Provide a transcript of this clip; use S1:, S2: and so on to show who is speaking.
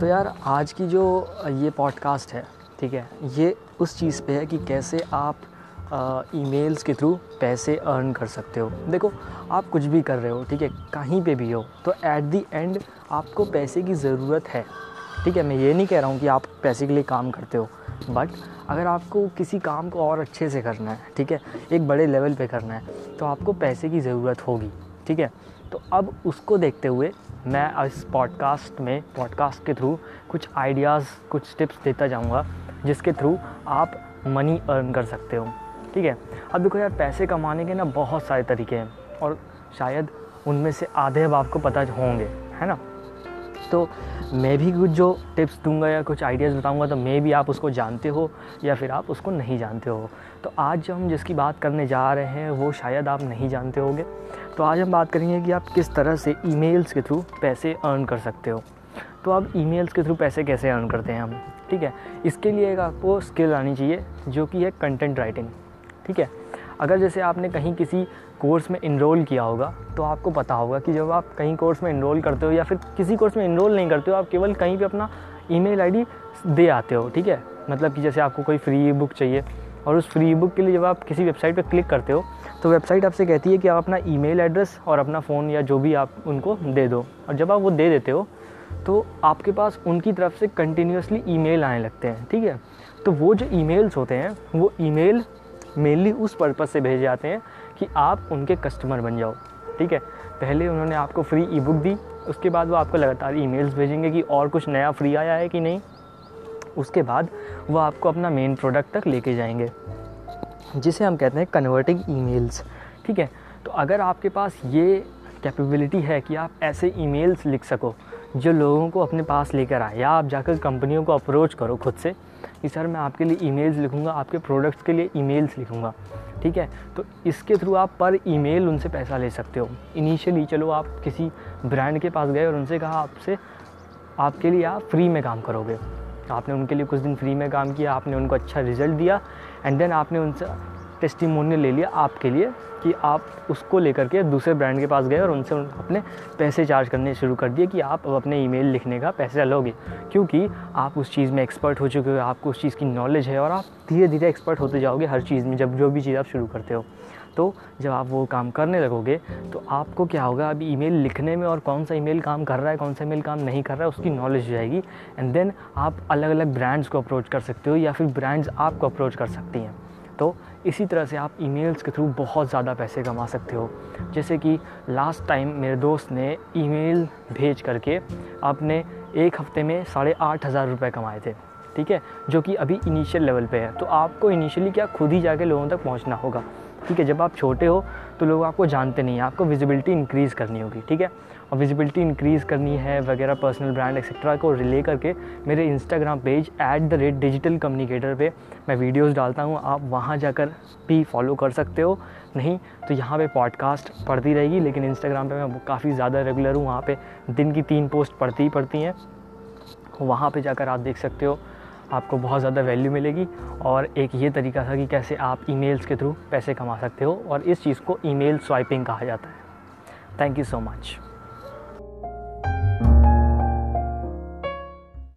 S1: तो यार, आज की जो ये पॉडकास्ट है, ठीक है, ये उस चीज़ पे है कि कैसे आप ईमेल्स के थ्रू पैसे अर्न कर सकते हो। देखो, आप कुछ भी कर रहे हो, ठीक है, कहीं पे भी हो तो एट दी एंड आपको पैसे की ज़रूरत है। ठीक है, मैं ये नहीं कह रहा हूँ कि आप पैसे के लिए काम करते हो बट अगर आपको किसी काम को और अच्छे से करना है, ठीक है, एक बड़े लेवल पे करना है तो आपको पैसे की ज़रूरत होगी। ठीक है? तो अब उसको देखते हुए मैं इस पॉडकास्ट में पॉडकास्ट के थ्रू कुछ आइडियाज़ कुछ टिप्स देता जाऊँगा, जिसके थ्रू आप मनी अर्न कर सकते हो। ठीक है? अब देखो यार, पैसे कमाने के ना बहुत सारे तरीके हैं, और शायद उनमें से आधे अब आपको पता होंगे, है ना? तो मैं भी कुछ जो टिप्स दूँगा या कुछ आइडियाज़ बताऊँगा तो मे भी आप उसको जानते हो या फिर आप उसको नहीं जानते हो। तो आज जो हम जिसकी बात करने जा रहे हैं, वो शायद आप नहीं जानते होंगे। तो आज हम बात करेंगे कि आप किस तरह से ईमेल्स के थ्रू पैसे अर्न कर सकते हो। तो अब ईमेल्स के थ्रू पैसे कैसे अर्न करते हैं हम? ठीक है? इसके लिए एक आपको स्किल आनी चाहिए, जो कि है कंटेंट राइटिंग। ठीक है? अगर जैसे आपने कहीं किसी कोर्स में इनरोल किया होगा तो आपको पता होगा कि जब आप कहीं कोर्स में इनरोल करते हो या फिर किसी कोर्स में इनरोल नहीं करते हो, आप केवल कहीं पर अपना ईमेल आईडी दे आते हो, ठीक है? मतलब कि जैसे आपको कोई फ्री बुक चाहिए और उस फ्री बुक के लिए जब आप किसी वेबसाइट पर क्लिक करते हो तो वेबसाइट आपसे कहती है कि आप अपना ईमेल एड्रेस और अपना फ़ोन या जो भी आप उनको दे दो। और जब आप वो दे देते हो तो आपके पास उनकी तरफ़ से कंटिन्यूसली ईमेल आने लगते हैं, ठीक है? तो वो जो ईमेल्स होते हैं, वो ईमेल मेनली उस पर्पज़ से भेजे जाते हैं कि आप उनके कस्टमर बन जाओ, ठीक है? पहले उन्होंने आपको फ्री ई बुक दी, उसके बाद वो आपको लगातार ईमेल्स भेजेंगे कि और कुछ नया फ्री आया है कि नहीं। उसके बाद वो आपको अपना मेन प्रोडक्ट तक लेके जाएँगे, जिसे हम कहते हैं कन्वर्टिंग ईमेल्स ठीक है? तो अगर आपके पास ये कैपेबिलिटी है कि आप ऐसे ईमेल्स लिख सको जो लोगों को अपने पास लेकर आए, या आप जाकर कंपनियों को अप्रोच करो खुद से कि, सर, मैं आपके लिए ईमेल्स लिखूँगा, आपके प्रोडक्ट्स के लिए ईमेल्स लिखूँगा। ठीक है? तो इसके थ्रू आप पर ईमेल उनसे पैसा ले सकते हो। इनिशियली चलो आप किसी ब्रांड के पास गए और उनसे कहा आपसे, आपके लिए आप फ्री में काम करोगे। आपने उनके लिए कुछ दिन फ्री में काम किया, आपने उनको अच्छा रिज़ल्ट दिया एंड देन आपने उनसे टेस्टिमोनियल ले लिया आपके लिए कि आप उसको लेकर के दूसरे ब्रांड के पास गए और उनसे अपने पैसे चार्ज करने शुरू कर दिए कि आप अब अपने ईमेल लिखने का पैसा लोगे क्योंकि आप उस चीज़ में एक्सपर्ट हो चुके हो, आपको उस चीज़ की नॉलेज है और आप धीरे धीरे एक्सपर्ट होते जाओगे हर चीज़ में जब जो भी चीज़ आप शुरू करते हो। तो जब आप वो काम करने लगोगे तो आपको क्या होगा? अभी ईमेल लिखने में और कौन सा ईमेल काम कर रहा है, कौन सा ईमेल काम नहीं कर रहा है, उसकी नॉलेज हो जाएगी। एंड देन आप अलग अलग ब्रांड्स को अप्रोच कर सकते हो या फिर ब्रांड्स आपको अप्रोच कर सकती हैं। तो इसी तरह से आप ईमेल्स के थ्रू बहुत ज़्यादा पैसे कमा सकते हो। जैसे कि लास्ट टाइम मेरे दोस्त ने ईमेल भेज करके आपने एक हफ़्ते में साढ़े आठ हज़ार रुपये कमाए थे, ठीक है? जो कि अभी इनिशियल लेवल पे है। तो आपको इनिशियली क्या खुद ही जाके लोगों तक पहुँचना होगा। ठीक है, जब आप छोटे हो तो लोग आपको जानते नहीं हैं। आपको विजिबिलिटी इंक्रीज़ करनी होगी, ठीक है? और विजिबिलिटी इंक्रीज़ करनी है वगैरह पर्सनल ब्रांड एक्सेट्रा को रिले करके मेरे Instagram page at the rate digital communicator पे मैं वीडियोस डालता हूँ। आप वहाँ जाकर भी फॉलो कर सकते हो। नहीं तो यहाँ पे पॉडकास्ट पढ़ती रहेगी, लेकिन इंस्टाग्राम पे मैं काफ़ी ज़्यादा रेगुलर हूँ। वहाँ पे दिन की तीन पोस्ट पढ़ती ही पढ़ती हैं। वहाँ पे जाकर आप देख सकते हो आपको बहुत ज़्यादा वैल्यू मिलेगी और एक ये तरीका था कि कैसे आप ईमेल्स के थ्रू पैसे कमा सकते हो और इस चीज़ को ईमेल स्वाइपिंग कहा जाता है। Thank you so much